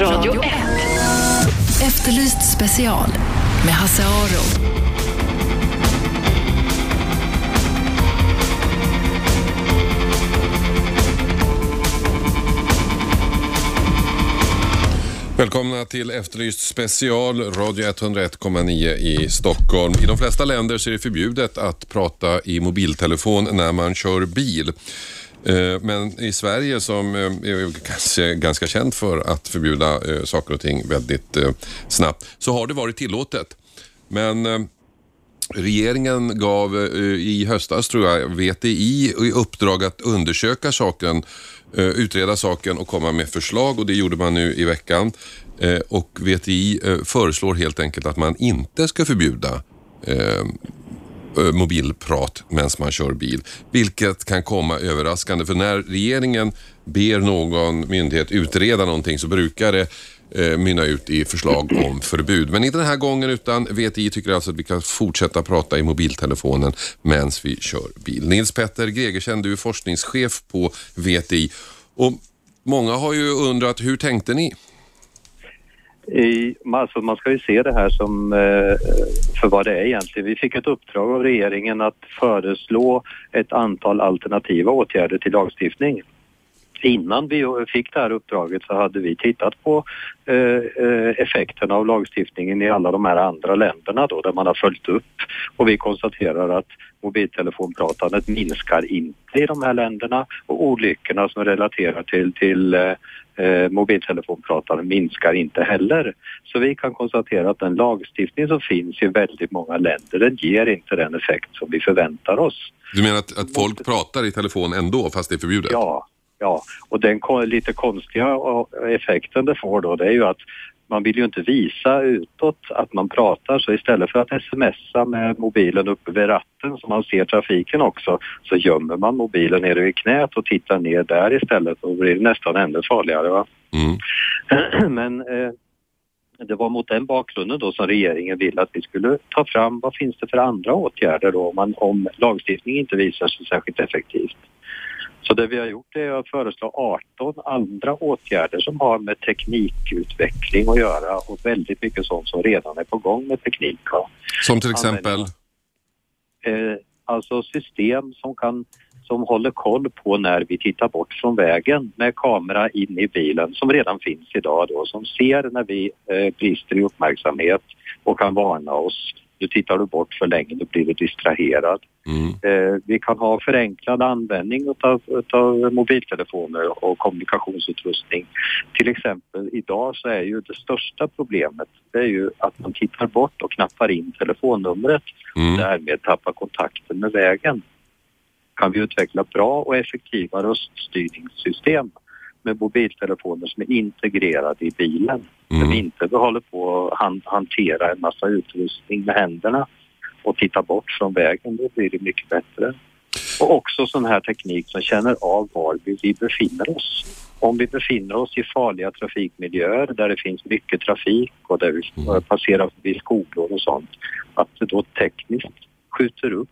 Radio 1. Efterlyst special med Hasse Aro. Välkomna till Efterlyst special, Radio 101,9 i Stockholm. I de flesta länder så är det förbjudet att prata i mobiltelefon när man kör bil. Eh, men i Sverige som eh, är ganska, ganska känt för att förbjuda eh, saker och ting väldigt snabbt så har det varit tillåtet. Men Regeringen gav i höstas, tror jag, VTI i uppdrag att undersöka saken, utreda saken och komma med förslag och det gjorde man nu i veckan. Och VTI föreslår helt enkelt att man inte ska förbjuda Eh, mobilprat medan man kör bil. Vilket kan komma överraskande för när regeringen ber någon myndighet utreda någonting så brukar det eh, mynna ut i förslag om förbud. Men inte den här gången utan VTI tycker alltså att vi kan fortsätta prata i mobiltelefonen medan vi kör bil. Nils Petter Gregersen, du är forskningschef på VTI och många har ju undrat hur tänkte ni? I, alltså man ska ju se det här som eh, för vad det är egentligen. Vi fick ett uppdrag av regeringen att föreslå ett antal alternativa åtgärder till lagstiftning. Innan vi fick det här uppdraget så hade vi tittat på eh, eh, effekterna av lagstiftningen i alla de här andra länderna då där man har följt upp och vi konstaterar att mobiltelefonpratandet minskar inte i de här länderna och olyckorna som relaterar till, till eh, eh, mobiltelefonpratare minskar inte heller. Så vi kan konstatera att den lagstiftning som finns i väldigt många länder den ger inte den effekt som vi förväntar oss. Du menar att, att folk pratar i telefon ändå fast det är förbjudet? Ja, ja. och den lite konstiga effekten det får då det är ju att man vill ju inte visa utåt att man pratar så istället för att smsa med mobilen uppe vid ratten så man ser trafiken också så gömmer man mobilen nere vid knät och tittar ner där istället och blir nästan ännu farligare. Va? Mm. Men eh, det var mot den bakgrunden då som regeringen ville att vi skulle ta fram vad finns det för andra åtgärder då om, man, om lagstiftningen inte visar sig särskilt effektivt. Så det vi har gjort är att föreslå 18 andra åtgärder som har med teknikutveckling att göra och väldigt mycket sånt som redan är på gång med teknik. Som till exempel? Eh, alltså system som kan som håller koll på när vi tittar bort från vägen med kamera in i bilen som redan finns idag då som ser när vi eh, brister i uppmärksamhet och kan varna oss. Nu tittar du bort för länge, då blir du distraherad. Mm. Eh, vi kan ha förenklad användning utav, utav mobiltelefoner och kommunikationsutrustning. Till exempel idag så är ju det största problemet det är ju att man tittar bort och knappar in telefonnumret och Mm. därmed tappar kontakten med vägen. Kan vi utveckla bra och effektiva röststyrningssystem med mobiltelefoner som är integrerade i bilen. Mm. Där vi inte håller på att han, hantera en massa utrustning med händerna och titta bort från vägen, då blir det mycket bättre. Och också sån här teknik som känner av var vi, vi befinner oss. Om vi befinner oss i farliga trafikmiljöer där det finns mycket trafik och där vi Mm. passerar förbi skolor och sånt, att det då tekniskt skjuter upp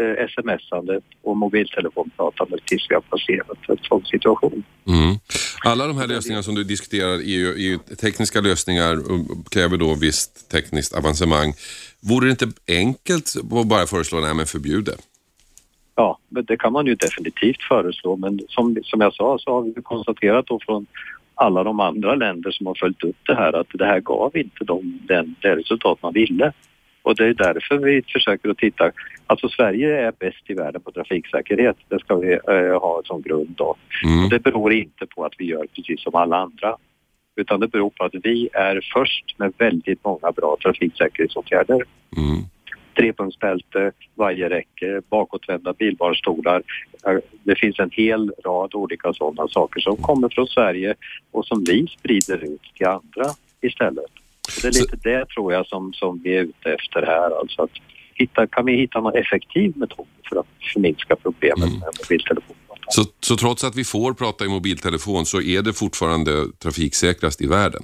eh, smsandet och mobiltelefonpratandet tills vi har passerat en sån situation. Mm. Alla de här lösningarna som du diskuterar är ju, är ju tekniska lösningar och kräver då visst tekniskt avancemang. Vore det inte enkelt att bara föreslå nej men förbjud det? Ja, men det kan man ju definitivt föreslå men som, som jag sa så har vi konstaterat då från alla de andra länder som har följt upp det här att det här gav inte de, den, det resultat man ville. Och det är därför vi försöker att titta, alltså Sverige är bäst i världen på trafiksäkerhet, det ska vi eh, ha som grund då. Mm. Det beror inte på att vi gör precis som alla andra utan det beror på att vi är först med väldigt många bra trafiksäkerhetsåtgärder Mm. trepunktsbälte, vajerräcke, bakåtvända bilbarnstolar. Eh, Det finns en hel rad olika sådana saker som kommer från Sverige och som vi sprider ut till andra istället. Så det är Så- lite det tror jag som, som vi är ute efter här. Alltså att hitta, kan vi hitta någon effektiv metod för att förminska problemet Mm. med mobiltelefoner? Så, så trots att vi får prata i mobiltelefon så är det fortfarande trafiksäkrast i världen?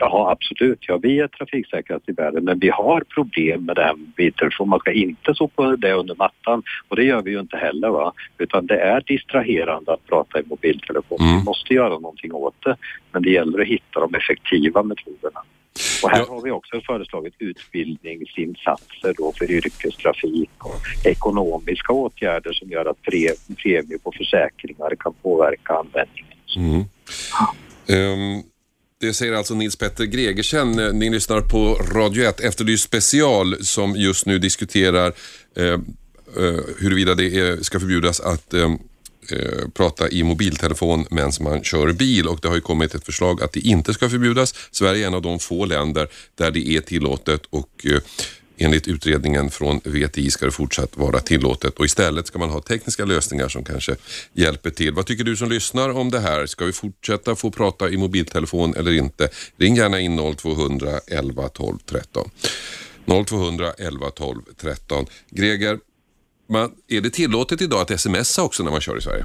Ja, absolut. Ja, vi är trafiksäkrast i världen, men vi har problem med här med mobiltelefon. Man ska inte sopa det under mattan och det gör vi ju inte heller. Va? Utan det är distraherande att prata i mobiltelefon. Mm. Vi måste göra någonting åt det, men det gäller att hitta de effektiva metoderna. Och här Ja. har vi också föreslagit utbildningsinsatser då för yrkestrafik och ekonomiska åtgärder som gör att pre- premie på försäkringar kan påverka användningen. Mm. Ehm, det säger alltså Nils Petter Gregersen. Eh, ni lyssnar på Radio 1 Efterlyst special som just nu diskuterar eh, eh, huruvida det är, ska förbjudas att eh, eh, prata i mobiltelefon medan man kör bil och det har ju kommit ett förslag att det inte ska förbjudas. Sverige är en av de få länder där det är tillåtet och eh, enligt utredningen från VTI ska det fortsatt vara tillåtet och istället ska man ha tekniska lösningar som kanske hjälper till. Vad tycker du som lyssnar om det här? Ska vi fortsätta få prata i mobiltelefon eller inte? Ring gärna in 0200 11 12 13. 0200 11 12 13. Greger, man, är det tillåtet idag att smsa också när man kör i Sverige?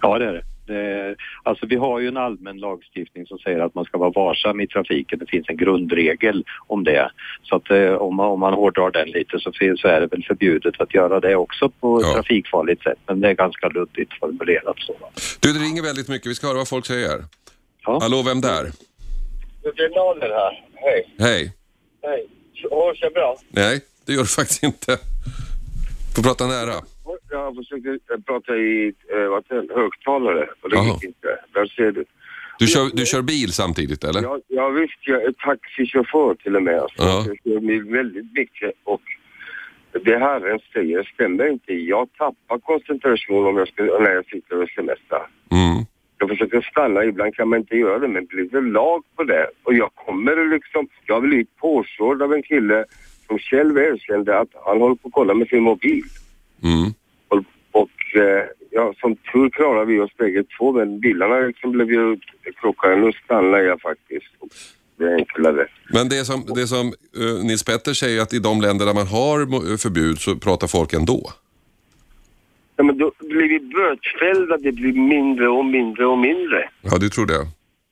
Ja, det är det det. Alltså vi har ju en allmän lagstiftning som säger att man ska vara varsam i trafiken. Det finns en grundregel om det. Så att eh, om, man, om man hårdrar den lite så, finns, så är det väl förbjudet att göra det också på Ja. ett trafikfarligt sätt. Men det är ganska luddigt formulerat så. Du, det ringer väldigt mycket. Vi ska höra vad folk säger. Ja. Hallå, vem där? Det är Nader här. Hej. Hej. Hej. Hörs jag bra? Nej, det gör du faktiskt inte. Får prata nära. Jag försökte eh, prata i eh, högtalare och det Jaha. gick inte. Där ser du. Du kör, du kör bil samtidigt eller? Ja, ja visst, jag är taxichaufför till och med. Alltså. Ja. Jag kör väldigt mycket och det Herren säger stämmer inte. Jag tappar koncentration om jag ska, när jag sitter och semestrar. Mm. Jag försöker stanna, ibland kan man inte göra det, men det blir väl lag på det. Och jag kommer liksom, jag blivit påstådd av en kille som själv erkände att han håller på att kolla med sin mobil. Mm. Och, eh, ja, som tur klarar vi oss bägge två, men bilarna liksom blev ju krockade. Nu stannar jag faktiskt. Och det är enklare. Men det som, det som eh, Nils Petter säger att i de länder där man har mo- förbud så pratar folk ändå. Ja, men då blir vi bötfällda, det blir mindre och mindre och mindre. Ja, det trodde jag.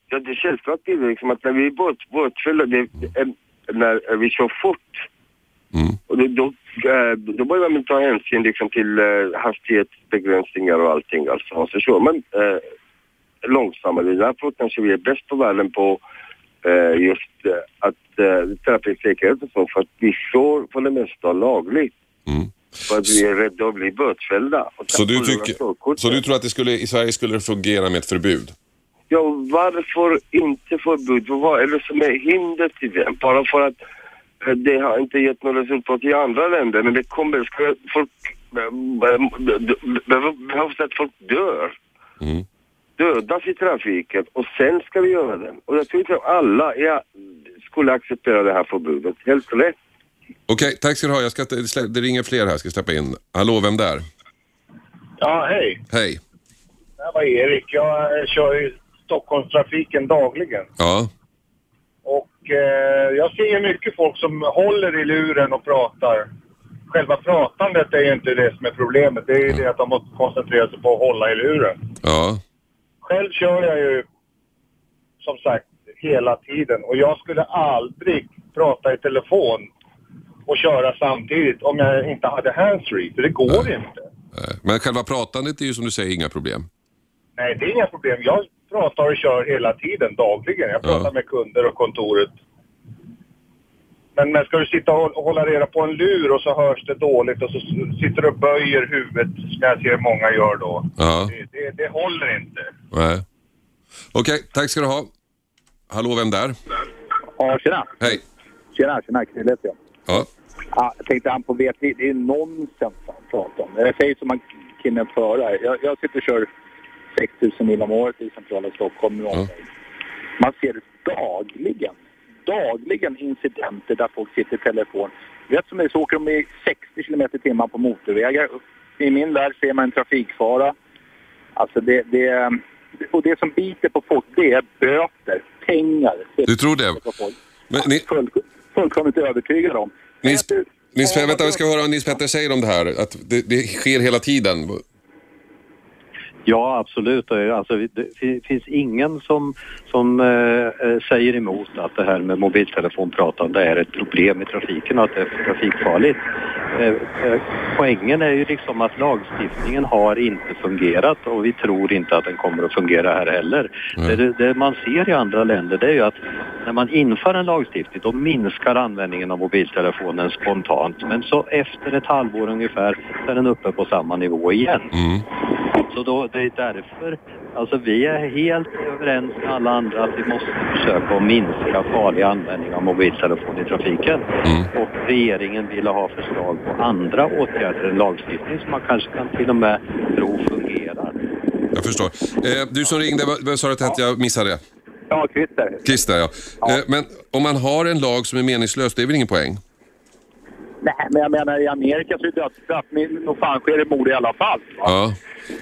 Ja, det är självklart det liksom att när vi är böt, bötfällda, det, är, när vi kör fort, Mm. och då, eh, då börjar man ta hänsyn liksom till eh, hastighetsbegränsningar och allting. Alltså. Och så kör man eh, långsammare. Därför kanske vi är bäst på världen på eh, just eh, att eh, trafiksäkerhet och så, för att vi kör för det mesta lagligt. Mm. För att vi är rädda att bli bötfällda. Så, du tycker, så du tror att det skulle, i Sverige skulle det fungera med ett förbud? Ja, varför inte förbud? Vad är det som är hinder till det? Bara för att det har inte gett något resultat i andra länder, men det kommer, ska folk, behöver- behövs att folk dör. Mm. Dödas i trafiken och sen ska vi göra det. Och jag tror inte alla ja, skulle acceptera det här förbudet. Helt rätt. Okej, tack ska du ha. Jag ska, det ringer fler här, ska släppa in. Hallå, vem där? Ja, hej. Hej. Det här var Erik. Jag eh, kör ju Stockholmstrafiken dagligen. Ja. Och eh, jag ser mycket folk som håller i luren och pratar. Själva pratandet är ju inte det som är problemet. Det är ju det att de måste koncentrera sig på att hålla i luren. Ja. Själv kör jag ju som sagt hela tiden och jag skulle aldrig prata i telefon och köra samtidigt om jag inte hade handsfree. För det går inte. eh, Men själva pratandet är ju som du säger inga problem. Nej, det är inga problem. Jag pratar och kör hela tiden, dagligen. Jag pratar Ja. med kunder och kontoret. Men, men ska du sitta och hålla reda på en lur och så hörs det dåligt och så sitter du och böjer huvudet som jag ser många gör då. Ja. Det, det, det håller inte. Nej. Okej, tack ska du ha. Hallå, vem där? Ja, tjena. Hej. Tjena, tjena. Krille heter jag. Ja. Ja, jag tänkte han på VT, det är nonsens han pratar om. Jag säger som han killen före. Jag, jag sitter och kör 6 000 mil om året i centrala Stockholm. med omväg. Man ser dagligen, dagligen incidenter där folk sitter i telefon. Vet som det är så åker de i 60 kilometer i timmen på motorvägar. I min värld ser man en trafikfara. Alltså det, det, och det som biter på folk det är böter, pengar. Du tror det? Men, ni, Full, fullkomligt övertygad om. Nils, jag- Nils, vänta, vi ska höra vad Nils Petter säger om det här. Att det, det sker hela tiden. Ja, absolut. Alltså, det finns ingen som, som äh, säger emot att det här med mobiltelefonpratande är ett problem i trafiken och att det är trafikfarligt. Äh, äh, poängen är ju liksom att lagstiftningen har inte fungerat och vi tror inte att den kommer att fungera här heller. Mm. Det, det, man ser i andra länder det är ju att när man inför en lagstiftning då minskar användningen av mobiltelefonen spontant men så efter ett halvår ungefär så är den uppe på samma nivå igen. Mm. Så då, det är därför, alltså vi är helt överens med alla andra att vi måste försöka att minska farlig användning av mobiltelefon i trafiken. Mm. Och regeringen ville ha förslag på andra åtgärder än lagstiftning som man kanske kan till och med tro fungerar. Jag förstår. Eh, du som ringde, vem sa du att jag missade? Ja, Christer. Christer, ja. ja. Eh, men om man har en lag som är meningslös, det är väl ingen poäng? Nej, men jag menar i Amerika så är dödsstraff, nog fan sker det mord i alla fall. Va? Ja.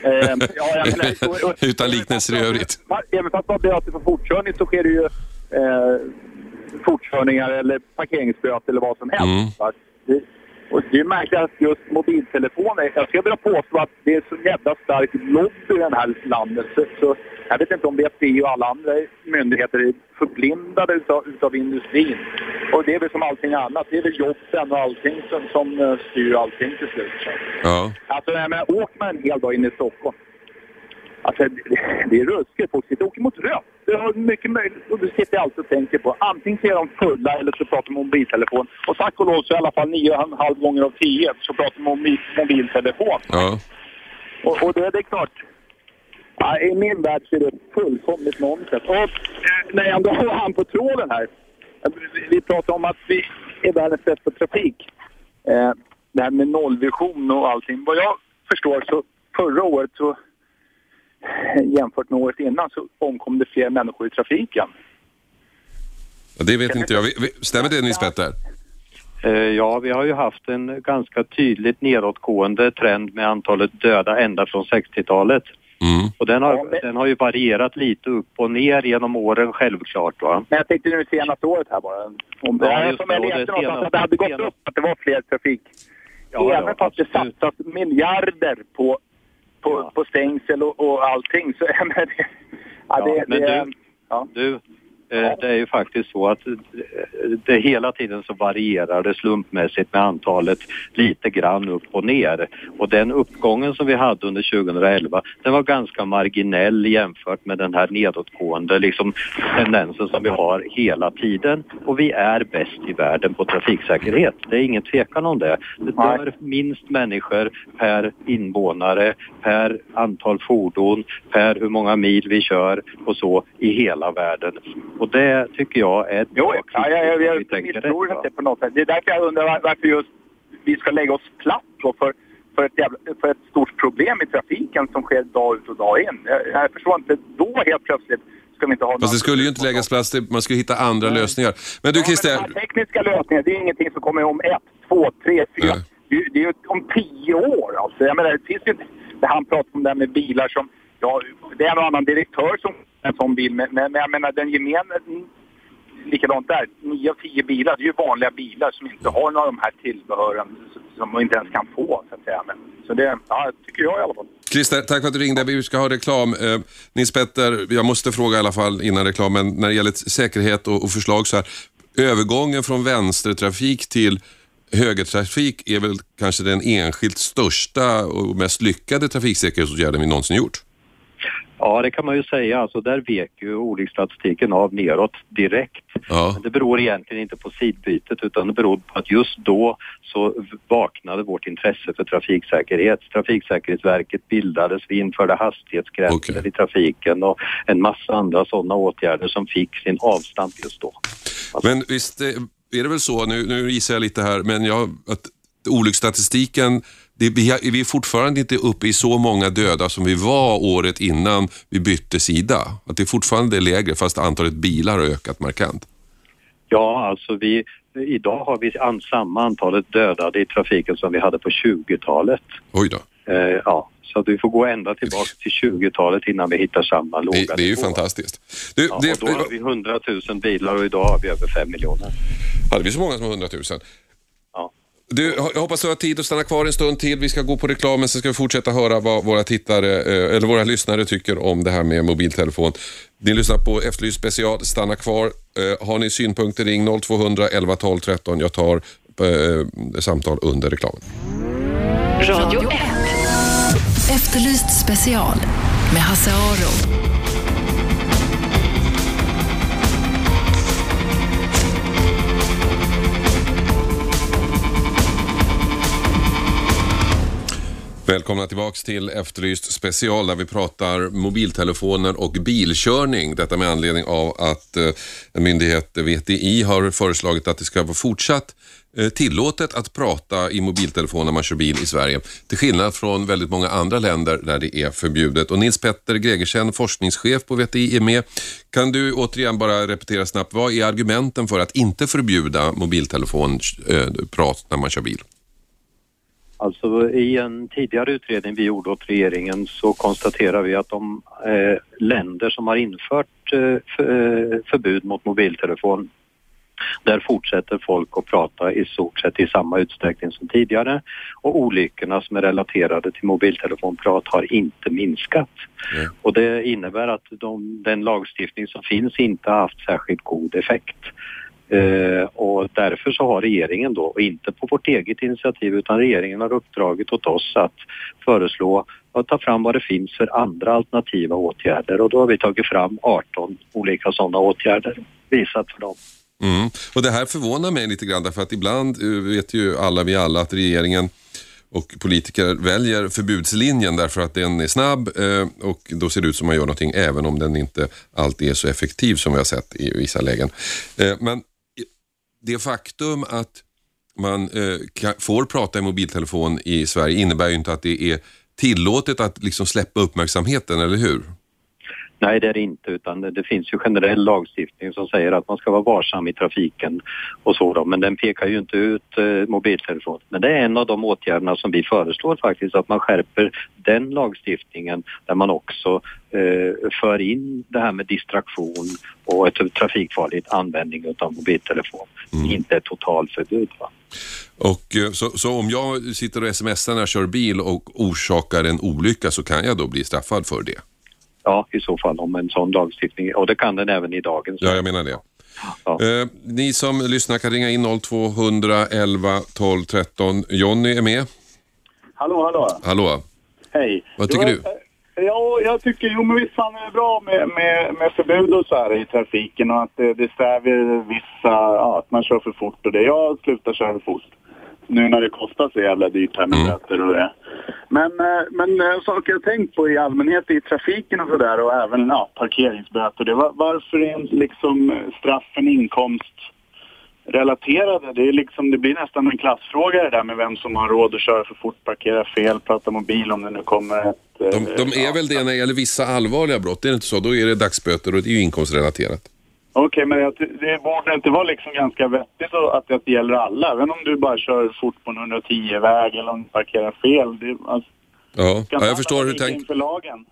Eh, ja, menar, och, Utan liknelser i övrigt. Även fast man böter för fortkörning så sker det ju eh, fortkörningar eller parkeringsböter eller vad som helst. Mm. Det, och det är märkligt att just mobiltelefoner, jag skulle vilja påstå att det är så jävla stark lobby i det här landet. Så, så jag vet inte om VTI och alla andra myndigheter är förblindade utav, utav industrin. Och det är väl som allting annat. Det är väl jobben och allting som, som uh, styr allting till slut. Ja. Alltså, jag menar, åker man en hel dag in i Stockholm. Alltså, det, det är ruskigt. Folk sitter och åker mot rött. Det har mycket möjligt. Och du sitter alltid och tänker på antingen så är de fulla eller så pratar de mobiltelefon. Och tack och lov så i alla fall nio och en halv gånger av tio så pratar de om mobiltelefon. Ja. Och, och det, det är klart Ja, I min värld så är det fullkomligt nonsens. Och eh, när jag ändå har han på tråden här. Vi pratar om att vi är världens bästa trafik. Eh, det här med nollvision och allting. Vad jag förstår så förra året så jämfört med året innan så omkom det fler människor i trafiken. Ja, det vet inte jag. Stämmer det Nils Petter? Eh, ja, vi har ju haft en ganska tydligt nedåtgående trend med antalet döda ända från 60-talet. Mm. Och den har, ja, den har ju varierat lite upp och ner genom åren självklart. Va? Men jag tänkte nu senaste året här bara. Om det, ja, som jag läste någonstans att det hade gått senast... upp, att det var fler trafik. Ja, Även ja, fast det satsas miljarder på, på, ja. på stängsel och, och allting så... Men det, ja, det, men det, du, ja. du, det är ju faktiskt så att eh, det hela tiden så varierar det slumpmässigt med antalet lite grann upp och ner. Och den uppgången som vi hade under 2011 den var ganska marginell jämfört med den här nedåtgående liksom, tendensen som vi har hela tiden. Och vi är bäst i världen på trafiksäkerhet. Det är ingen tvekan om det. Det dör minst människor per invånare, per antal fordon, per hur många mil vi kör och så i hela världen. Och det tycker jag är ett jo, bra ja, ja, jag, jag, jag misstror inte på något sätt. Det är därför jag undrar varför just vi ska lägga oss platt då för, för, ett jävla, för ett stort problem i trafiken som sker dag ut och dag in. Jag, jag förstår inte då helt plötsligt ska vi inte ha Fast det skulle ju inte läggas plats, man skulle hitta andra Nej. lösningar. Men du ja, Christer... Men tekniska lösningar, det är ingenting som kommer om ett, två, tre, fyra. Det, det är ju om tio år alltså. Jag menar, det finns ju inte... Han pratar om det här med bilar som... Ja, det är en och annan direktör som en sån bil. Men, men jag menar den gemene, likadant där. Nio av tio bilar, det är ju vanliga bilar som inte har några av de här tillbehören som man inte ens kan få så att säga. Men, så det ja, tycker jag i alla fall. Christer, tack för att du ringde. Vi ska ha reklam. Eh, Nils Petter, jag måste fråga i alla fall innan reklamen, när det gäller säkerhet och, och förslag så här. Övergången från vänstertrafik till högertrafik är väl kanske den enskilt största och mest lyckade trafiksäkerhetsåtgärden vi någonsin gjort? Ja, det kan man ju säga. Alltså, där vek ju olycksstatistiken av neråt direkt. Ja. Men det beror egentligen inte på sidbytet utan det beror på att just då så vaknade vårt intresse för trafiksäkerhet. Trafiksäkerhetsverket bildades, vi införde hastighetsgränser okay. i trafiken och en massa andra sådana åtgärder som fick sin avstamp just då. Alltså. Men visst är det väl så, nu, nu gissar jag lite här, men jag, att olycksstatistiken det, vi, vi är fortfarande inte uppe i så många döda som vi var året innan vi bytte sida. Att det fortfarande är lägre fast antalet bilar har ökat markant. Ja, alltså vi, idag har vi an, samma antalet dödade i trafiken som vi hade på 20-talet. Oj då. Eh, ja, så att vi får gå ända tillbaka till 20-talet innan vi hittar samma låga Det, det är ju nivå. fantastiskt. Du, ja, det, och då har vi 100 000 bilar och idag har vi över 5 miljoner. Hade vi så många som 100 000? Du, jag hoppas du har tid att stanna kvar en stund till. Vi ska gå på reklamen, sen ska vi fortsätta höra vad våra tittare, eh, eller våra lyssnare tycker om det här med mobiltelefon. Ni lyssnar på Efterlyst special, stanna kvar. Eh, har ni synpunkter, ring 0200 11 12 13. Jag tar eh, samtal under reklamen. Radio 1. Efterlyst special med Hasse Aro. Välkomna tillbaks till Efterlyst special där vi pratar mobiltelefoner och bilkörning. Detta med anledning av att eh, VTI, har föreslagit att det ska vara fortsatt eh, tillåtet att prata i mobiltelefon när man kör bil i Sverige. Till skillnad från väldigt många andra länder där det är förbjudet. Och Nils Petter Gregersen, forskningschef på VTI, är med. Kan du återigen bara repetera snabbt, vad är argumenten för att inte förbjuda mobiltelefonprat eh, när man kör bil? Alltså i en tidigare utredning vi gjorde åt regeringen så konstaterar vi att de eh, länder som har infört eh, eh, förbud mot mobiltelefon där fortsätter folk att prata i stort sett i samma utsträckning som tidigare och olyckorna som är relaterade till mobiltelefonprat har inte minskat. Mm. Och det innebär att de, den lagstiftning som finns inte har haft särskilt god effekt. Eh, och därför så har regeringen då, och inte på vårt eget initiativ utan regeringen har uppdragit åt oss att föreslå och ta fram vad det finns för andra alternativa åtgärder och då har vi tagit fram 18 olika sådana åtgärder, visat för dem. Mm. Och det här förvånar mig lite grann därför att ibland eh, vet ju alla vi alla att regeringen och politiker väljer förbudslinjen därför att den är snabb eh, och då ser det ut som man gör någonting även om den inte alltid är så effektiv som vi har sett i vissa lägen. Eh, men det faktum att man eh, kan, får prata i mobiltelefon i Sverige innebär ju inte att det är tillåtet att liksom släppa uppmärksamheten, eller hur? Nej, det är det inte utan det, det finns ju generell lagstiftning som säger att man ska vara varsam i trafiken och så då, men den pekar ju inte ut eh, mobiltelefon. Men det är en av de åtgärderna som vi föreslår faktiskt, att man skärper den lagstiftningen där man också eh, för in det här med distraktion och ett trafikfarligt användning av mobiltelefon. Inte ett totalförbud. Va? Och, eh, så, så om jag sitter och smsar när jag kör bil och orsakar en olycka så kan jag då bli straffad för det? Ja, i så fall om en sån lagstiftning och det kan den även i dagens. Ja, jag menar det. Ja. Eh, ni som lyssnar kan ringa in 0211 12 13. Jonny är med. Hallå, hallå. Hallå. Hej. Vad tycker Jo, du? eh, Ja, jag tycker, jo men visst fan är det bra med, med, med förbud och så här i trafiken och att det, det stävjar vissa, ja, att man kör för fort och det. Jag slutar köra för fort. Nu när det kostar så jävla dyrt här med Mm. böter och det. Men, eh, men eh, saker jag tänkt på i allmänhet i trafiken och sådär och även ja, parkeringsböter. Det, var, varför är liksom eh, straffen inkomst relaterade? Det, är liksom, det blir nästan en klassfråga det där med vem som har råd att köra för fort, parkera fel, prata mobil om det nu kommer ett... eh, De, de är ja, väl det när det gäller vissa allvarliga brott, det är inte så? Då är det dagsböter och det är ju inkomstrelaterat. Okej, men jag, ty- det borde inte vara liksom ganska vettigt att, det gäller alla. Även om du bara kör fort på en 110-väg eller om du parkerar fel. Det, alltså, Ja, ja jag, förstår hur lika tänk,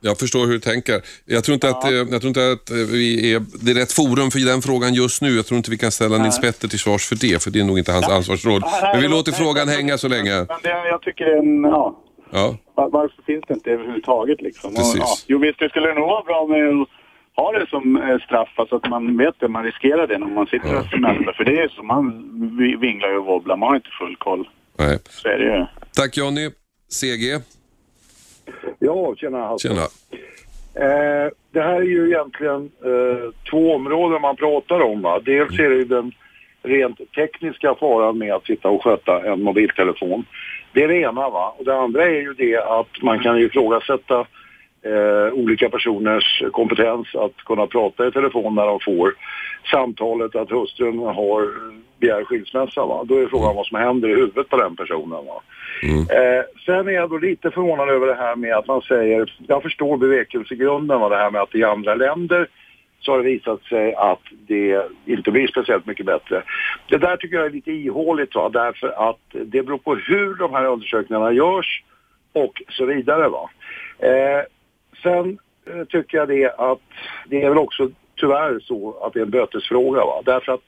jag förstår hur du tänker. Jag tror, inte att, eh, jag tror inte att eh, vi är, det är rätt forum för den frågan just nu. Jag tror inte vi kan ställa Nils Petter till svars för det, för det är nog inte hans ansvarsråd. Men vi låter frågan hänga så länge. Men det, jag tycker det är en, ja, Ja. var- varför finns det inte överhuvudtaget liksom? Precis. Och, ja, jo visst, det skulle nog vara bra med ha det som eh, straff, alltså att man vet det, man riskerar det när man sitter och semestrar. För det är så, man vi- vinglar ju och wobblar, man har inte full koll. Nej. Så är det ju. Tack Jonny. CG, Ja, tjena. Hasse. tjena. Eh, det här är ju egentligen eh, två områden man pratar om. Va? Dels är det ju den rent tekniska faran med att sitta och sköta en mobiltelefon. Det är det ena. Va? Och det andra är ju det att man kan ju ifrågasätta eh, olika personers kompetens att kunna prata i telefon när de får samtalet att hustrun har begär skilsmässa. Va? Då är frågan vad som händer i huvudet på den personen. Va? Eh, sen är jag då lite förvånad över det här med att man säger, jag förstår bevekelsegrunden vad det här med att i andra länder så har det visat sig att det inte blir speciellt mycket bättre. Det där tycker jag är lite ihåligt va? därför att det beror på hur de här undersökningarna görs och så vidare. Va? Eh, sen eh, tycker jag det att det är väl också tyvärr så att det är en bötesfråga. Va? Därför att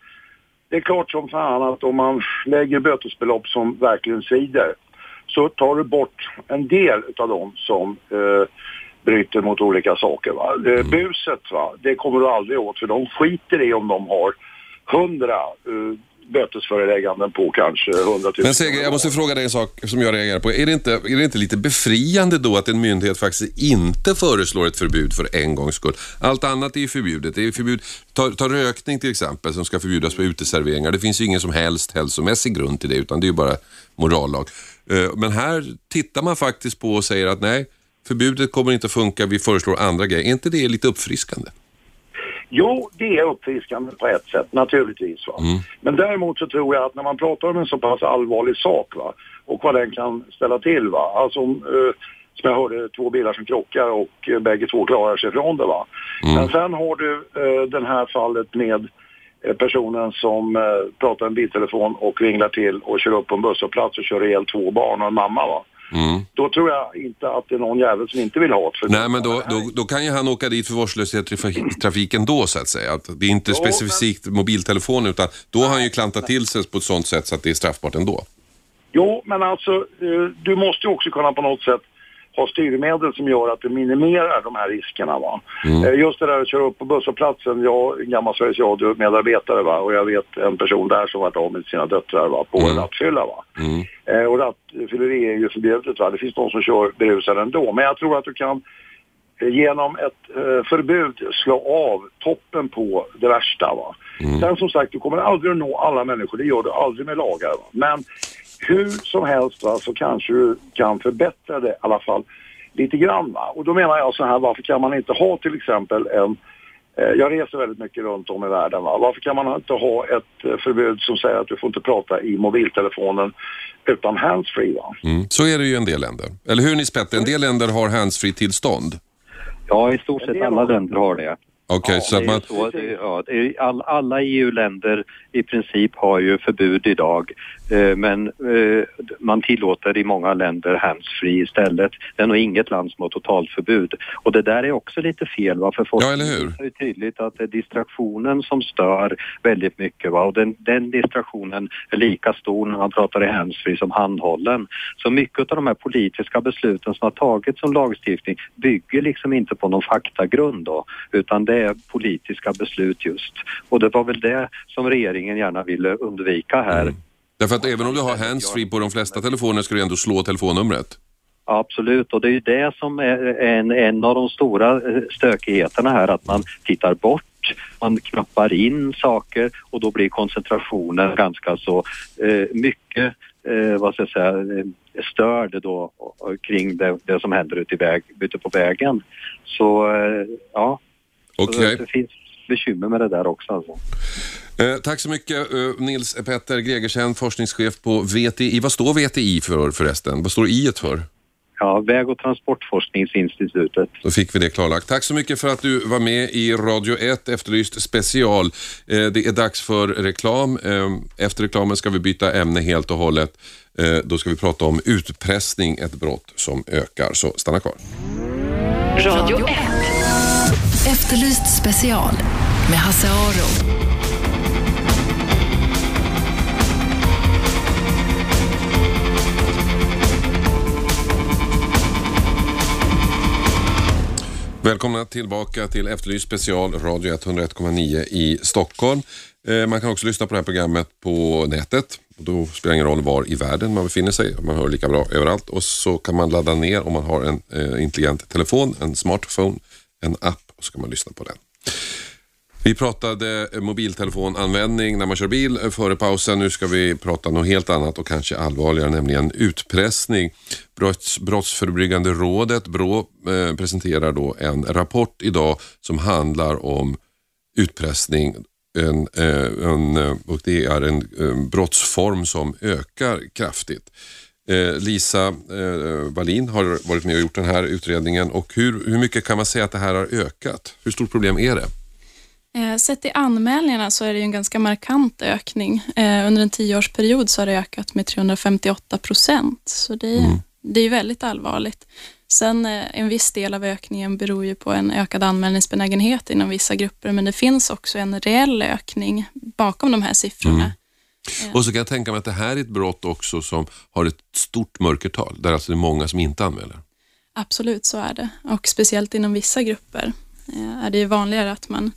det är klart som fan att om man lägger bötesbelopp som verkligen svider så tar du bort en del av dem som eh, bryter mot olika saker. Va? Mm. Buset, va? det kommer du aldrig åt för de skiter i om de har hundra eh, bötesförelägganden på kanske 100 000. Men Seger, jag måste fråga dig en sak som jag reagerar på. Är det, inte, är det inte lite befriande då att en myndighet faktiskt inte föreslår ett förbud för en gångs skull? Allt annat är ju förbjudet. Det är förbud, ta, ta rökning till exempel som ska förbjudas på uteserveringar. Det finns ju ingen som helst hälsomässig grund till det utan det är ju bara morallag. Eh, men här tittar man faktiskt på och säger att nej, förbudet kommer inte att funka, vi föreslår andra grejer. Är inte det lite uppfriskande? Jo, det är uppfriskande på ett sätt, naturligtvis. Va? Mm. Men däremot så tror jag att när man pratar om en så pass allvarlig sak va, och vad den kan ställa till, va? alltså eh, som jag hörde, två bilar som krockar och eh, bägge två klarar sig från det. Va? Mm. Men sen har du eh, det här fallet med eh, personen som eh, pratar en biltelefon och ringlar till och kör upp på en busshållplats och kör ihjäl två barn och en mamma. Va? Mm. Då tror jag inte att det är någon jävel som inte vill ha ett förbud. Nej, men då, då, då, kan ju han åka dit för vårdslöshet i trafiken då så att säga. Att det är inte jo, specifikt men... mobiltelefon utan då har han ju klantat till sig på ett sånt sätt så att det är straffbart ändå. Jo, men alltså eh, du måste ju också kunna på något sätt ha styrmedel som gör att du minimerar de här riskerna. Va? Mm. Eh, just det där att köra upp på busshållplatsen, jag är en gammal Sveriges Radio-medarbetare va? och jag vet en person där som varit av med sina döttrar va? på mm. en rattfylla. Va? Mm. Eh, och rattfylleri är ju förbjudet, va? det finns de som kör berusade ändå. Men jag tror att du kan eh, genom ett eh, förbud slå av toppen på det värsta. Va? Mm. Sen som sagt, du kommer aldrig att nå alla människor, det gör du aldrig med lagar. Va? Men hur som helst va, så kanske du kan förbättra det i alla fall lite grann. Va? Och då menar jag så här, varför kan man inte ha till exempel en eh, jag reser väldigt mycket runt om i världen. Va? Varför kan man inte ha ett eh, förbud som säger att du får inte prata i mobiltelefonen utan handsfree? Va? Mm. Så är det ju i en del länder. Eller hur Nils Petter? En del länder har handsfree tillstånd. Ja, i stort sett alla länder har det. Okej, okay, ja, så att man... Så, det, ja, det all, alla EU-länder i princip har ju förbud idag. Eh, men eh, man tillåter i många länder handsfree istället. Det är nog inget land som har totalförbud. Och det där är också lite fel va? för folk ja, eller hur? är tydligt att det är distraktionen som stör väldigt mycket va? och den, den distraktionen är lika stor när man pratar i handsfree som handhållen. Så mycket av de här politiska besluten som har tagits som lagstiftning bygger liksom inte på någon faktagrund då, utan det är politiska beslut just. Och det var väl det som regeringen gärna ville undvika här. Mm. Därför att även om du har handsfree på de flesta telefoner ska du ändå slå telefonnumret. Absolut, och det är ju det som är en, en av de stora eh, stökigheterna här, att man tittar bort, man knappar in saker och då blir koncentrationen ganska så eh, mycket, eh, vad ska jag säga, eh, störd då kring det, det, som händer ute, väg, ute på vägen. Så eh, ja, okay. det finns bekymmer med det där också. Alltså. Eh, tack så mycket eh, Nils Petter Gregersen, forskningschef på VTI. Vad står VTI för förresten? Vad står I för? Ja, Väg och transportforskningsinstitutet. Då fick vi det klarlagt. Tack så mycket för att du var med i Radio 1 Efterlyst special. Eh, det är dags för reklam. Eh, efter reklamen ska vi byta ämne helt och hållet. Eh, då ska vi prata om utpressning, ett brott som ökar. Så stanna kvar. Radio 1 Efterlyst special med Hasse Aro. Välkomna tillbaka till Efterlyst special, radio 101,9 i Stockholm. Eh, man kan också lyssna på det här programmet på nätet. Då spelar det ingen roll var i världen man befinner sig. Man hör lika bra överallt och så kan man ladda ner om man har en eh, intelligent telefon, en smartphone, en app så kan man lyssna på den. Vi pratade eh, mobiltelefonanvändning när man kör bil eh, före pausen. Nu ska vi prata något helt annat och kanske allvarligare, nämligen utpressning. Brotts, Brottsförebyggande rådet, BRÅ, eh, presenterar då en rapport idag som handlar om utpressning en, eh, en, eh, och det är en, en brottsform som ökar kraftigt. Eh, Lisa eh, Wallin har varit med och gjort den här utredningen och hur, hur mycket kan man säga att det här har ökat? Hur stort problem är det? Eh, sett i anmälningarna så är det en ganska markant ökning. Under en tioårsperiod så har det ökat med 358 procent, så det är, mm. det är väldigt allvarligt. Sen en viss del av ökningen beror ju på en ökad anmälningsbenägenhet inom vissa grupper, men det finns också en reell ökning bakom de här siffrorna. Mm. Och så kan jag tänka mig att det här är ett brott också som har ett stort mörkertal, där alltså det är många som inte anmäler. Absolut, så är det. Och speciellt inom vissa grupper eh, är det ju vanligare att man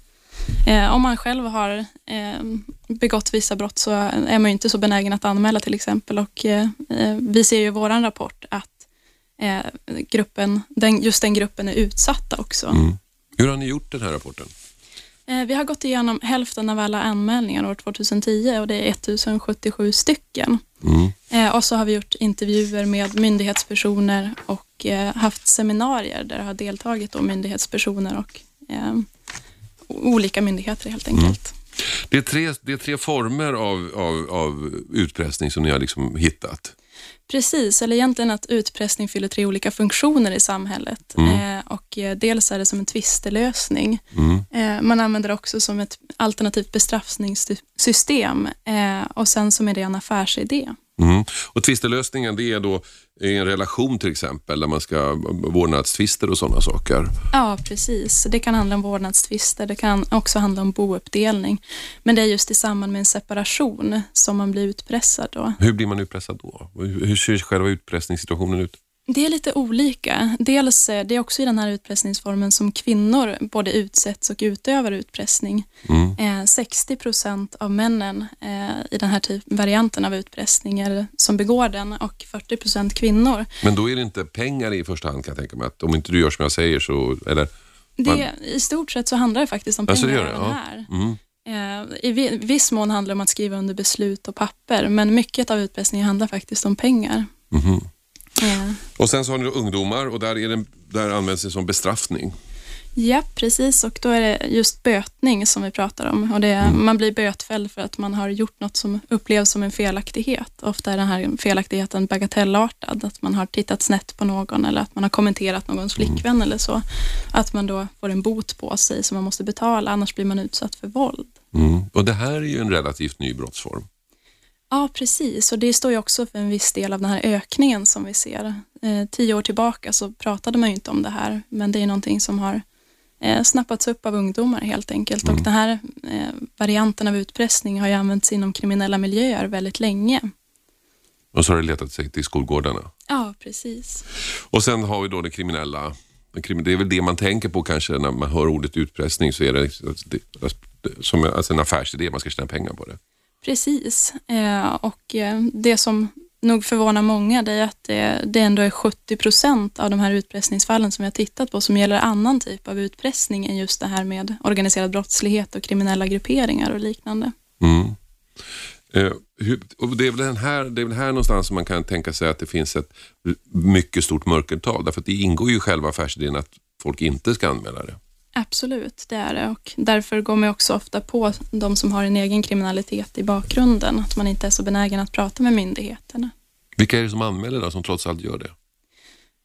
Eh, om man själv har eh, begått vissa brott så är man ju inte så benägen att anmäla till exempel och vi ser ju i vår rapport att gruppen, den, just den gruppen är utsatta också. Mm. Hur har ni gjort den här rapporten? Eh, vi har gått igenom hälften av alla anmälningar år 2010 och det är 1077 stycken. Mm. Och så har vi gjort intervjuer med myndighetspersoner och haft seminarier där det har deltagit då myndighetspersoner och olika myndigheter helt enkelt. Mm. Det, är tre, det är tre former av, av, av utpressning som ni har liksom hittat. Precis, eller egentligen att utpressning fyller tre olika funktioner i samhället. Mm. Eh, och eh, dels är det som en tvistelösning. Mm. Eh, man använder det också som ett alternativt bestraffningssystem eh, och sen som är det en affärsidé. Mm. Och tvistelösningen det är då i en relation till exempel, där man ska vårdnadstvister och sådana saker. Ja, precis. Det kan handla om vårdnadstvister, det kan också handla om bouppdelning. Men det är just i samband med en separation som man blir utpressad då. Hur blir man utpressad då? Hur ser själva utpressningssituationen ut? Det är lite olika. Dels eh, det är också i den här utpressningsformen som kvinnor både utsätts och utövar utpressning. Mm. Eh, 60 procent av männen eh, i den här typ, varianten av utpressning är, som begår den och 40 procent kvinnor. Men då är det inte pengar i första hand kan jag tänka mig. Att om inte du gör som jag säger så, eller? Det, man... I stort sett så handlar det faktiskt om pengar alltså det det, ja. här. Mm. Eh, I viss mån handlar det om att skriva under beslut och papper, men mycket av utpressningen handlar faktiskt om pengar. Mm. Och sen så har ni ungdomar och där, är det, där används det som bestraffning. Ja, precis. Och då är det just bötning som vi pratar om. Och det, mm. Man blir bötfälld för att man har gjort något som upplevs som en felaktighet. Ofta är den här felaktigheten bagatellartad, att man har tittat snett på någon eller att man har kommenterat någons mm. flickvän eller så. Att man då får en bot på sig som man måste betala, annars blir man utsatt för våld. Mm. Och det här är ju en relativt ny brottsform. Ja, precis. Och det står ju också för en viss del av den här ökningen som vi ser. Eh, tio år tillbaka så pratade man ju inte om det här, men det är någonting som har eh, snappats upp av ungdomar helt enkelt. Mm. Och den här eh, varianten av utpressning har ju använts inom kriminella miljöer väldigt länge. Och så har det letat sig till skolgårdarna? Ja, precis. Och sen har vi då det kriminella. Det är väl det man tänker på kanske när man hör ordet utpressning, så är det som alltså en affärsidé, man ska tjäna pengar på det. Precis, eh, och eh, det som nog förvånar många det är att det, det ändå är 70 procent av de här utpressningsfallen som vi har tittat på som gäller annan typ av utpressning än just det här med organiserad brottslighet och kriminella grupperingar och liknande. Mm. Eh, och det, är väl här, det är väl här någonstans som man kan tänka sig att det finns ett mycket stort mörkertal, därför att det ingår ju i själva affärsidén att folk inte ska anmäla det. Absolut, det är det och därför går man också ofta på de som har en egen kriminalitet i bakgrunden, att man inte är så benägen att prata med myndigheterna. Vilka är det som anmäler då, som trots allt gör det?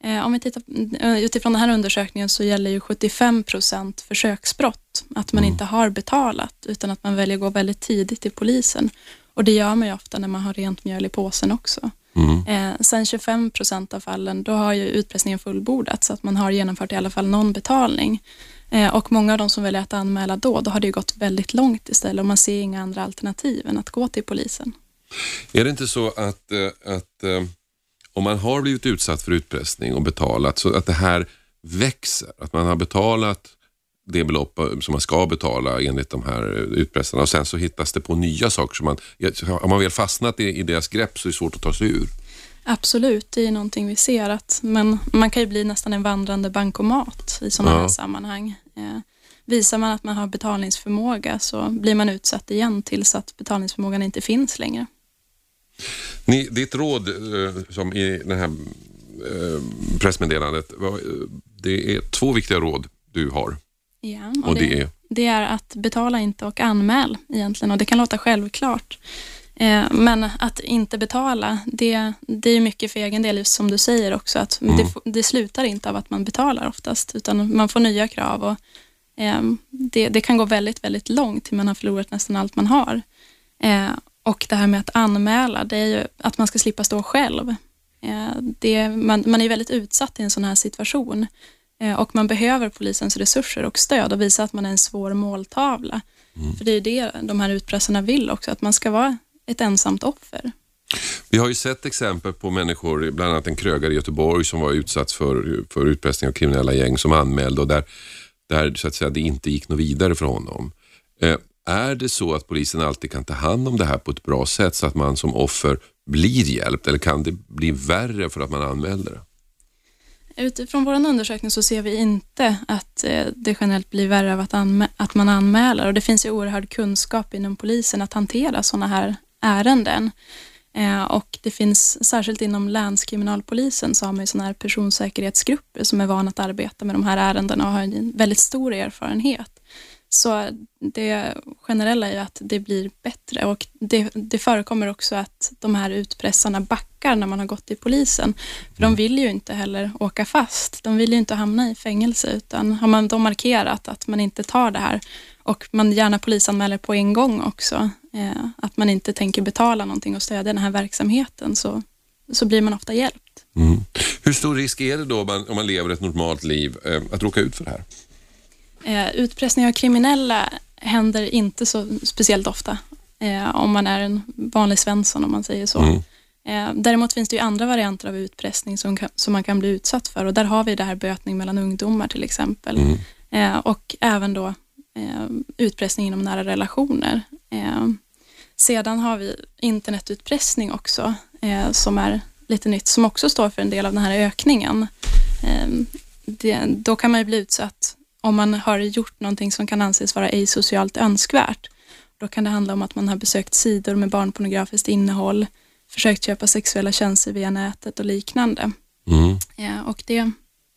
Eh, om vi tittar eh, utifrån den här undersökningen så gäller ju 75 procent försöksbrott, att man mm. inte har betalat utan att man väljer att gå väldigt tidigt till polisen. Och det gör man ju ofta när man har rent mjöl i påsen också. Mm. Eh, sen 25 procent av fallen, då har ju utpressningen fullbordats, så att man har genomfört i alla fall någon betalning. Eh, och många av de som väljer att anmäla då, då har det ju gått väldigt långt istället och man ser inga andra alternativ än att gå till polisen. Är det inte så att, eh, att eh, om man har blivit utsatt för utpressning och betalat så att det här växer? Att man har betalat det belopp som man ska betala enligt de här utpressarna och sen så hittas det på nya saker som man, har man väl fastnat i, i deras grepp så är det svårt att ta sig ur. Absolut, det är någonting vi ser. Att, men man kan ju bli nästan en vandrande bankomat i sådana ja. här sammanhang. Eh, visar man att man har betalningsförmåga så blir man utsatt igen tills att betalningsförmågan inte finns längre. Ni, ditt råd eh, som i det här eh, pressmeddelandet, det är två viktiga råd du har. Ja, och, och det, det, är? det är att betala inte och anmäl egentligen och det kan låta självklart. Eh, men att inte betala, det, det är mycket för egen del, just som du säger också, att mm. det, det, slutar inte av att man betalar oftast, utan man får nya krav och eh, det, det, kan gå väldigt, väldigt långt till man har förlorat nästan allt man har. Eh, och det här med att anmäla, det är ju att man ska slippa stå själv. Eh, det, man, man är väldigt utsatt i en sån här situation eh, och man behöver polisens resurser och stöd och visa att man är en svår måltavla. Mm. För det är det de här utpressarna vill också, att man ska vara ett ensamt offer. Vi har ju sett exempel på människor, bland annat en krögare i Göteborg som var utsatt för, för utpressning av kriminella gäng som anmälde och där, där så att säga, det inte gick något vidare för honom. Eh, är det så att polisen alltid kan ta hand om det här på ett bra sätt så att man som offer blir hjälpt eller kan det bli värre för att man anmäler det? Utifrån vår undersökning så ser vi inte att eh, det generellt blir värre av att, att man anmäler och det finns ju oerhörd kunskap inom polisen att hantera sådana här ärenden. Eh, och det finns, särskilt inom länskriminalpolisen, så har man ju sådana här personsäkerhetsgrupper som är vana att arbeta med de här ärendena och har en väldigt stor erfarenhet. Så det generella är ju att det blir bättre och det, det förekommer också att de här utpressarna backar när man har gått till polisen. För de vill ju inte heller åka fast. De vill ju inte hamna i fängelse utan har man då markerat att man inte tar det här och man gärna polisanmäler på en gång också, eh, att man inte tänker betala någonting och stödja den här verksamheten så, så blir man ofta hjälpt. Mm. Hur stor risk är det då man, om man lever ett normalt liv eh, att råka ut för det här? Eh, utpressning av kriminella händer inte så speciellt ofta eh, om man är en vanlig svensson om man säger så. Mm. Eh, däremot finns det ju andra varianter av utpressning som, som man kan bli utsatt för och där har vi det här bötning mellan ungdomar till exempel. Mm. Eh, och även då utpressning inom nära relationer. Eh, sedan har vi internetutpressning också som är lite nytt som också står för en del av den här ökningen. Det, då kan man ju bli utsatt om man har gjort någonting som kan anses vara ej socialt önskvärt. Då kan det handla om att man har besökt sidor med barnpornografiskt innehåll, försökt köpa sexuella tjänster via nätet och liknande. Mm. Ja, och det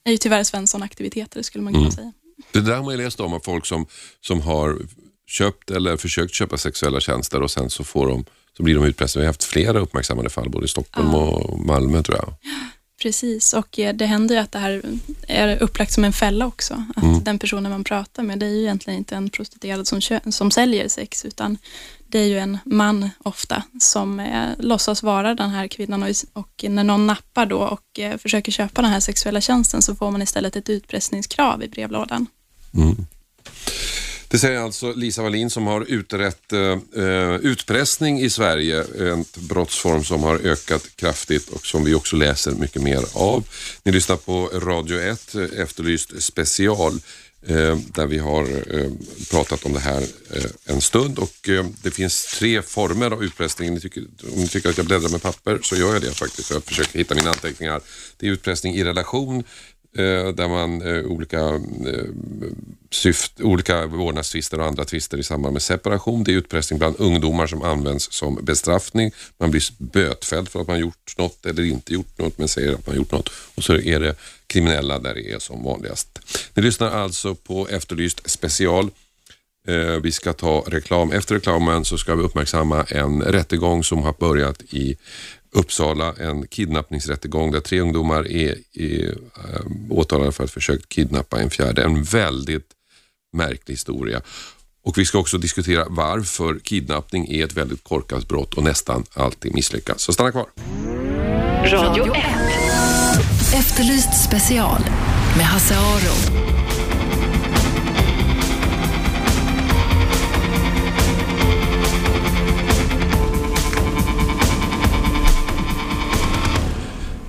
är ju tyvärr Svensson-aktiviteter skulle man kunna mm. säga. Det där har man ju läst om av folk som, som har köpt eller försökt köpa sexuella tjänster och sen så, får de, så blir de utpressade. Vi har haft flera uppmärksammade fall både i Stockholm ja. och Malmö tror jag. Precis, och eh, det händer ju att det här är upplagt som en fälla också. Att mm. den personen man pratar med, det är ju egentligen inte en prostituerad som, som säljer sex, utan det är ju en man ofta som eh, låtsas vara den här kvinnan och, och, när någon nappar då och eh, försöker köpa den här sexuella tjänsten så får man istället ett utpressningskrav i brevlådan. Mm. Det säger alltså Lisa Wallin som har utrett eh, utpressning i Sverige, en brottsform som har ökat kraftigt och som vi också läser mycket mer av. Ni lyssnar på Radio 1, eh, Efterlyst special eh, där vi har eh, pratat om det här eh, en stund och eh, det finns tre former av utpressning. Ni tycker, om ni tycker att jag bläddrar med papper så gör jag det faktiskt. Jag försöker hitta mina anteckningar. Det är utpressning i relation, Eh, där man eh, olika, eh, syft, olika vårdnadstvister och andra tvister i samband med separation. Det är utpressning bland ungdomar som används som bestraffning. Man blir bötfälld för att man gjort något eller inte gjort något men säger att man gjort något. Och så är det kriminella där det är som vanligast. Ni lyssnar alltså på Efterlyst special. Eh, vi ska ta reklam. Efter reklamen så ska vi uppmärksamma en rättegång som har börjat i Uppsala en kidnappningsrättegång där tre ungdomar är, är äh, åtalade för att försökt kidnappa en fjärde. En väldigt märklig historia. Och vi ska också diskutera varför kidnappning är ett väldigt korkat brott och nästan alltid misslyckas. Så stanna kvar. Radio 1. Efterlyst special med Hasse Aro.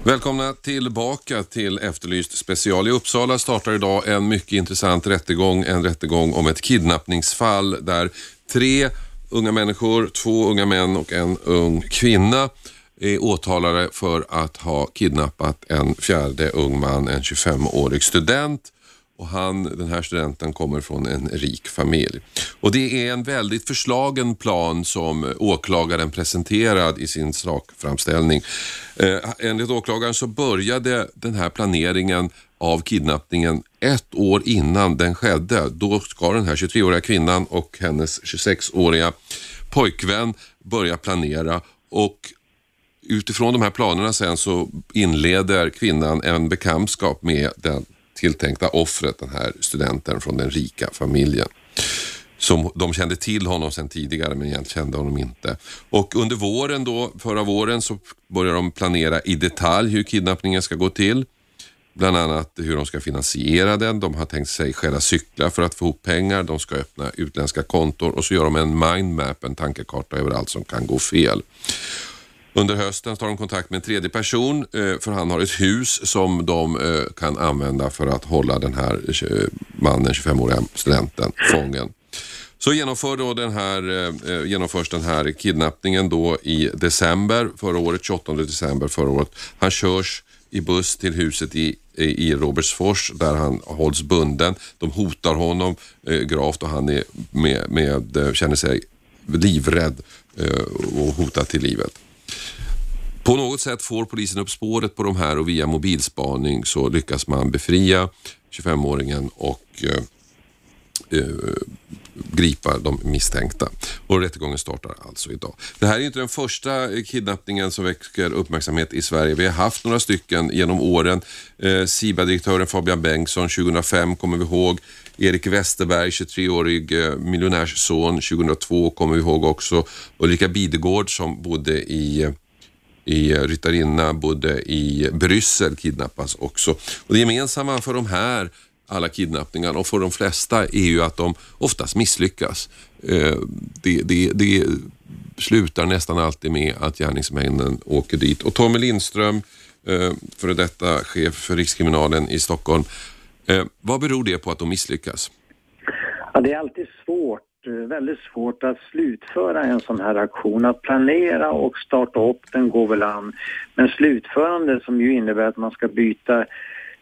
Välkomna tillbaka till Efterlyst special. I Uppsala startar idag en mycket intressant rättegång. En rättegång om ett kidnappningsfall där tre unga människor, två unga män och en ung kvinna är åtalade för att ha kidnappat en fjärde ung man, en 25-årig student och han, den här studenten kommer från en rik familj. Och Det är en väldigt förslagen plan som åklagaren presenterad i sin sakframställning. Eh, enligt åklagaren så började den här planeringen av kidnappningen ett år innan den skedde. Då ska den här 23-åriga kvinnan och hennes 26-åriga pojkvän börja planera och utifrån de här planerna sen så inleder kvinnan en bekantskap med den tilltänkta offret, den här studenten från den rika familjen. som de kände till honom sedan tidigare men egentligen kände honom inte. Och under våren då, förra våren så började de planera i detalj hur kidnappningen ska gå till. Bland annat hur de ska finansiera den. De har tänkt sig stjäla cyklar för att få ihop pengar. De ska öppna utländska kontor och så gör de en mindmap, en tankekarta över allt som kan gå fel. Under hösten tar de kontakt med en tredje person eh, för han har ett hus som de eh, kan använda för att hålla den här eh, mannen, 25-åriga studenten, fången. Så genomför då den här, eh, genomförs den här kidnappningen då i december förra året, 28 december förra året. Han körs i buss till huset i, i Robertsfors där han hålls bunden. De hotar honom eh, gravt och han är med, med, känner sig livrädd eh, och hotad till livet. På något sätt får polisen upp spåret på de här och via mobilspaning så lyckas man befria 25-åringen och eh, eh, gripa de misstänkta. Och rättegången startar alltså idag. Det här är inte den första kidnappningen som väcker uppmärksamhet i Sverige. Vi har haft några stycken genom åren. Eh, SIBA-direktören Fabian Bengtsson 2005 kommer vi ihåg. Erik Westerberg, 23-årig eh, miljonärsson 2002 kommer vi ihåg också. Ulrika Bidegård som bodde i eh, i eh, Ryttarinna bodde i Bryssel kidnappas också. Och det gemensamma för de här alla kidnappningar och för de flesta är ju att de oftast misslyckas. Det, det, det slutar nästan alltid med att gärningsmännen åker dit. Och Tommy Lindström, före detta chef för Rikskriminalen i Stockholm. Eh, vad beror det på att de misslyckas? Ja, det är alltid svårt, eh, väldigt svårt att slutföra en sån här aktion. Att planera och starta upp den går väl an. Men slutförande som ju innebär att man ska byta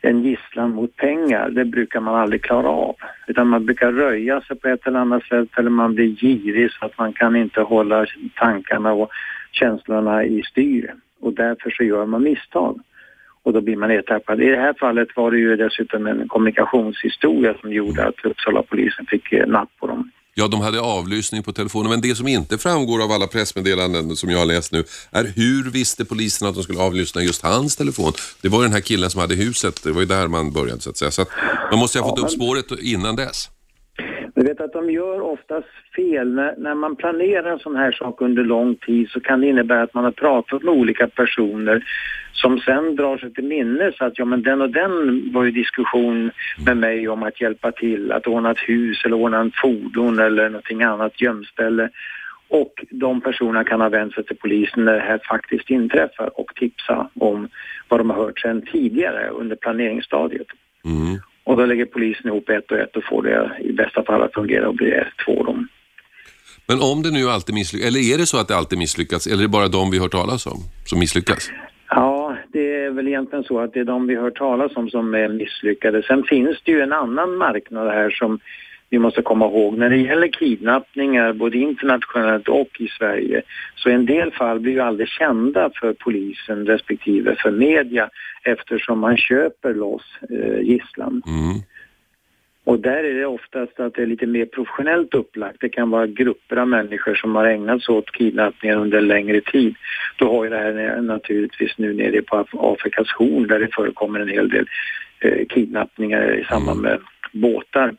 en gisslan mot pengar, det brukar man aldrig klara av. Utan man brukar röja sig på ett eller annat sätt eller man blir girig så att man kan inte hålla tankarna och känslorna i styr. Och därför så gör man misstag. Och då blir man ertappad. I det här fallet var det ju dessutom en kommunikationshistoria som gjorde att Uppsala polisen fick napp på dem. Ja, de hade avlyssning på telefonen, men det som inte framgår av alla pressmeddelanden som jag har läst nu är hur visste polisen att de skulle avlyssna just hans telefon? Det var ju den här killen som hade huset, det var ju där man började så att säga. Så att man måste ha fått ja, upp spåret innan dess. Du vet att de gör oftast fel. När, när man planerar en sån här sak under lång tid så kan det innebära att man har pratat med olika personer som sen drar sig till minnes att ja men den och den var ju diskussion med mig om att hjälpa till, att ordna ett hus eller ordna en fordon eller någonting annat gömställe. Och de personerna kan ha vänt sig till polisen när det här faktiskt inträffar och tipsa om vad de har hört sedan tidigare under planeringsstadiet. Mm. Och då lägger polisen ihop ett och ett och får det i bästa fall att fungera och blir två dem. Men om det nu alltid misslyckas, eller är det så att det alltid misslyckas, eller är det bara de vi hört talas om som misslyckas? Ja, det är väl egentligen så att det är de vi hört talas om som är misslyckade. Sen finns det ju en annan marknad här som vi måste komma ihåg. När det gäller kidnappningar, både internationellt och i Sverige, så en del fall blir ju aldrig kända för polisen respektive för media eftersom man köper loss eh, gisslan. Mm. Och där är det oftast att det är lite mer professionellt upplagt. Det kan vara grupper av människor som har ägnat sig åt kidnappningar under en längre tid. Då har ju det här naturligtvis nu nere på Afrikas horn där det förekommer en hel del eh, kidnappningar i samband med båtar.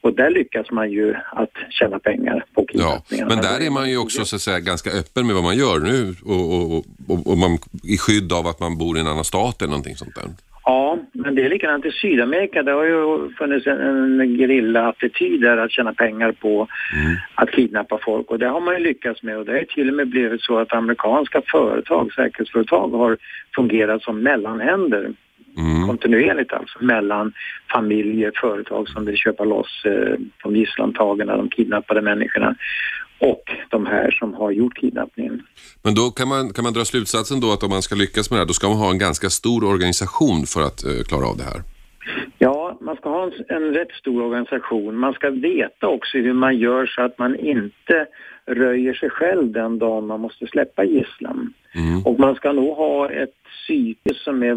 Och där lyckas man ju att tjäna pengar på kidnappningarna. Ja, men där är man ju också så att säga, ganska öppen med vad man gör nu och, och, och, och man, i skydd av att man bor i en annan stat eller någonting sånt där. Ja, men det är likadant i Sydamerika. Det har ju funnits en, en gerilla-attityd där att tjäna pengar på mm. att kidnappa folk och det har man ju lyckats med och det har till och med blivit så att amerikanska företag, säkerhetsföretag har fungerat som mellanhänder Mm. kontinuerligt alltså mellan familjer, företag som vill köpa loss eh, de gisslantagarna, de kidnappade människorna och de här som har gjort kidnappningen. Men då kan man, kan man dra slutsatsen då att om man ska lyckas med det här, då ska man ha en ganska stor organisation för att uh, klara av det här? Ska ha en, en rätt stor organisation. Man ska veta också hur man gör så att man inte röjer sig själv den dagen man måste släppa gisslan. Mm. Och man ska nog ha ett psyke som är,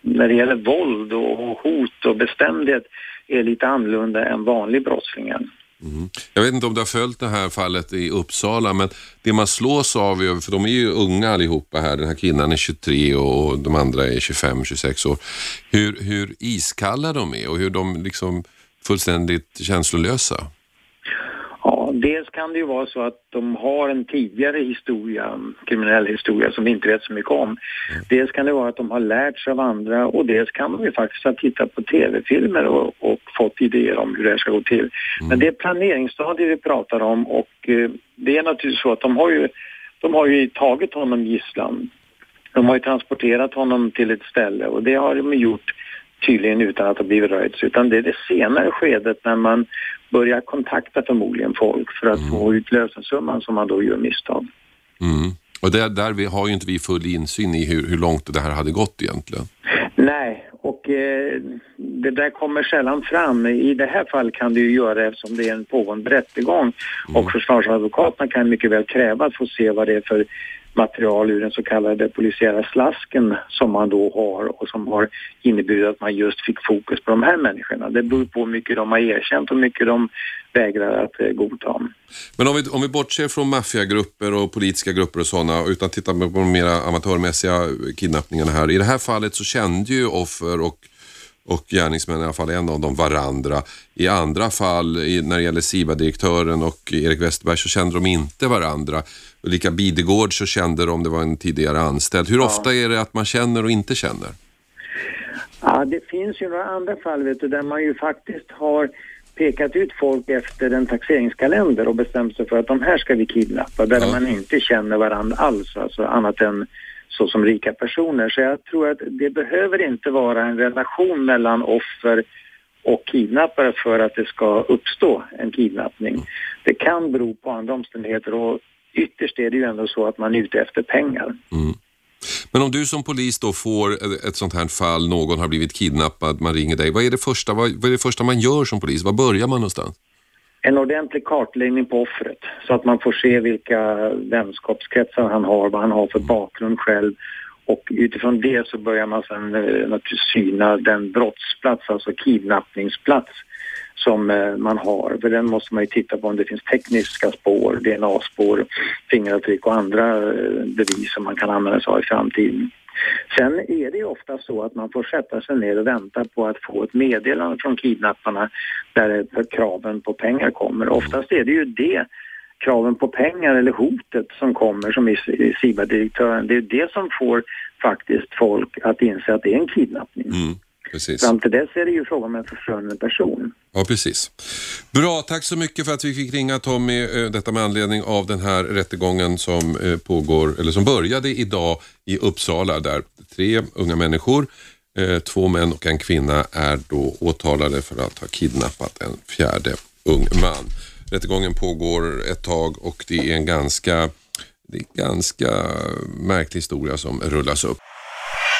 när det gäller våld och hot och bestämdhet, är lite annorlunda än vanlig brottslingar. Mm. Jag vet inte om du har följt det här fallet i Uppsala, men det man slås av, för de är ju unga allihopa här, den här kvinnan är 23 och de andra är 25-26 år, hur, hur iskalla de är och hur de liksom fullständigt känslolösa dels kan det ju vara så att de har en tidigare historia, kriminell historia som vi inte vet så mycket om. Dels kan det vara att de har lärt sig av andra och dels kan de ju faktiskt ha tittat på tv-filmer och, och fått idéer om hur det här ska gå till. Men det är planeringsstadiet vi pratar om och eh, det är naturligtvis så att de har ju, de har ju tagit honom gisslan. De har ju transporterat honom till ett ställe och det har de gjort tydligen utan att ha blivit röjts utan det är det senare skedet när man börjar kontakta förmodligen folk för att få ut lösensumman som man då gör misstag. Mm. Och där, där vi har ju inte vi full insyn i hur, hur långt det här hade gått egentligen. Nej, och eh, det där kommer sällan fram. I det här fallet kan det ju göra det eftersom det är en pågående rättegång och försvarsadvokaterna kan mycket väl kräva att få se vad det är för material ur den så kallade polisiära slasken som man då har och som har inneburit att man just fick fokus på de här människorna. Det beror på hur mycket de har erkänt och hur mycket de vägrar att eh, godta. Men om vi, om vi bortser från maffiagrupper och politiska grupper och sådana utan tittar på de mera amatörmässiga kidnappningarna här. I det här fallet så kände ju offer och och gärningsmännen, i alla fall en av dem, varandra. I andra fall, när det gäller SIVA-direktören och Erik Westerberg, så kände de inte varandra. Lika Bidegård så kände de, det var en tidigare anställd. Hur ofta är det att man känner och inte känner? Ja, det finns ju några andra fall vet du, där man ju faktiskt har pekat ut folk efter en taxeringskalender och bestämt sig för att de här ska vi kidnappa, där man inte känner varandra alls, alltså annat än så som rika personer. Så jag tror att det behöver inte vara en relation mellan offer och kidnappare för att det ska uppstå en kidnappning. Det kan bero på andra omständigheter och ytterst är det ju ändå så att man är ute efter pengar. Men om du som polis då får ett sånt här fall, någon har blivit kidnappad, man ringer dig. Vad är det första, vad, vad är det första man gör som polis? Var börjar man någonstans? En ordentlig kartläggning på offret så att man får se vilka vänskapskretsar han har, vad han har för bakgrund själv och utifrån det så börjar man sedan eh, naturligtvis syna den brottsplats, alltså kidnappningsplats som eh, man har. För den måste man ju titta på om det finns tekniska spår, DNA-spår, fingeravtryck och andra eh, bevis som man kan använda sig av i framtiden. Sen är det ju ofta så att man får sätta sig ner och vänta på att få ett meddelande från kidnapparna där eh, kraven på pengar kommer. Oftast är det ju det kraven på pengar eller hotet som kommer som i SIBA-direktören. Det är det som får faktiskt folk att inse att det är en kidnappning. Mm, precis. Fram till dess är det ju fråga om en försvunnen person. Ja, precis. Bra, tack så mycket för att vi fick ringa Tommy, eh, detta med anledning av den här rättegången som eh, pågår, eller som började idag i Uppsala där tre unga människor, eh, två män och en kvinna är då åtalade för att ha kidnappat en fjärde ung man. Rättegången pågår ett tag och det är en ganska, det är en ganska märklig historia som rullas upp.